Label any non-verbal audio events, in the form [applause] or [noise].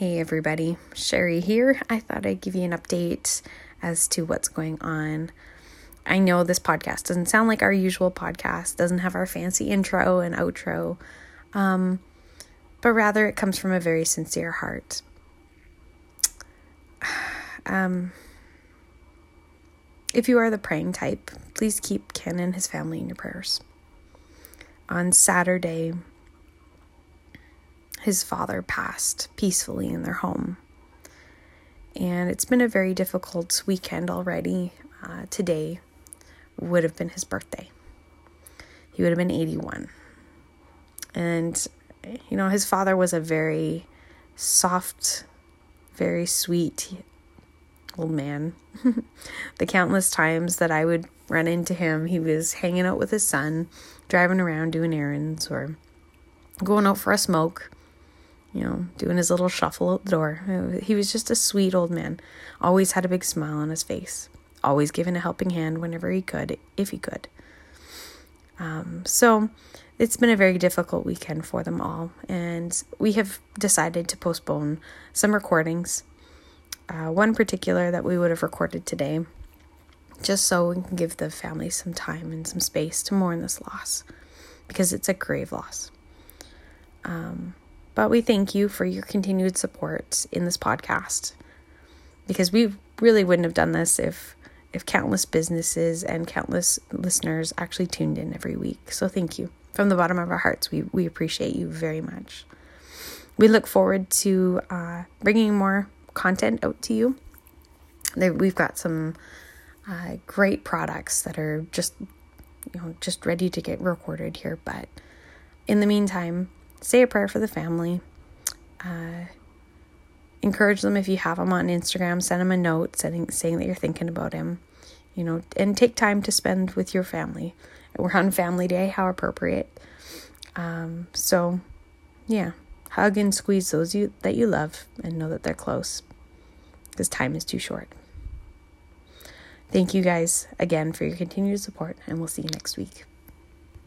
Hey everybody, Sherry here. I thought I'd give you an update as to what's going on. I know this podcast doesn't sound like our usual podcast, doesn't have our fancy intro and outro, um, but rather it comes from a very sincere heart. [sighs] Um, if you are the praying type, please keep Ken and his family in your prayers. On Saturday, his father passed peacefully in their home. And it's been a very difficult weekend already. Uh, today would have been his birthday. He would have been 81. And, you know, his father was a very soft, very sweet old man. [laughs] the countless times that I would run into him, he was hanging out with his son, driving around doing errands, or going out for a smoke you know, doing his little shuffle out the door. He was just a sweet old man. Always had a big smile on his face. Always giving a helping hand whenever he could, if he could. Um, so it's been a very difficult weekend for them all, and we have decided to postpone some recordings. Uh, one particular that we would have recorded today, just so we can give the family some time and some space to mourn this loss, because it's a grave loss. Um, but we thank you for your continued support in this podcast because we really wouldn't have done this if if countless businesses and countless listeners actually tuned in every week. So thank you. From the bottom of our hearts, we, we appreciate you very much. We look forward to uh, bringing more content out to you. we've got some uh, great products that are just you know just ready to get recorded here but in the meantime say a prayer for the family. Uh, encourage them if you have them on Instagram. Send them a note saying, saying that you're thinking about him. You know, and take time to spend with your family. We're on Family Day. How appropriate. Um, so, yeah, hug and squeeze those you that you love, and know that they're close, because time is too short. Thank you guys again for your continued support, and we'll see you next week.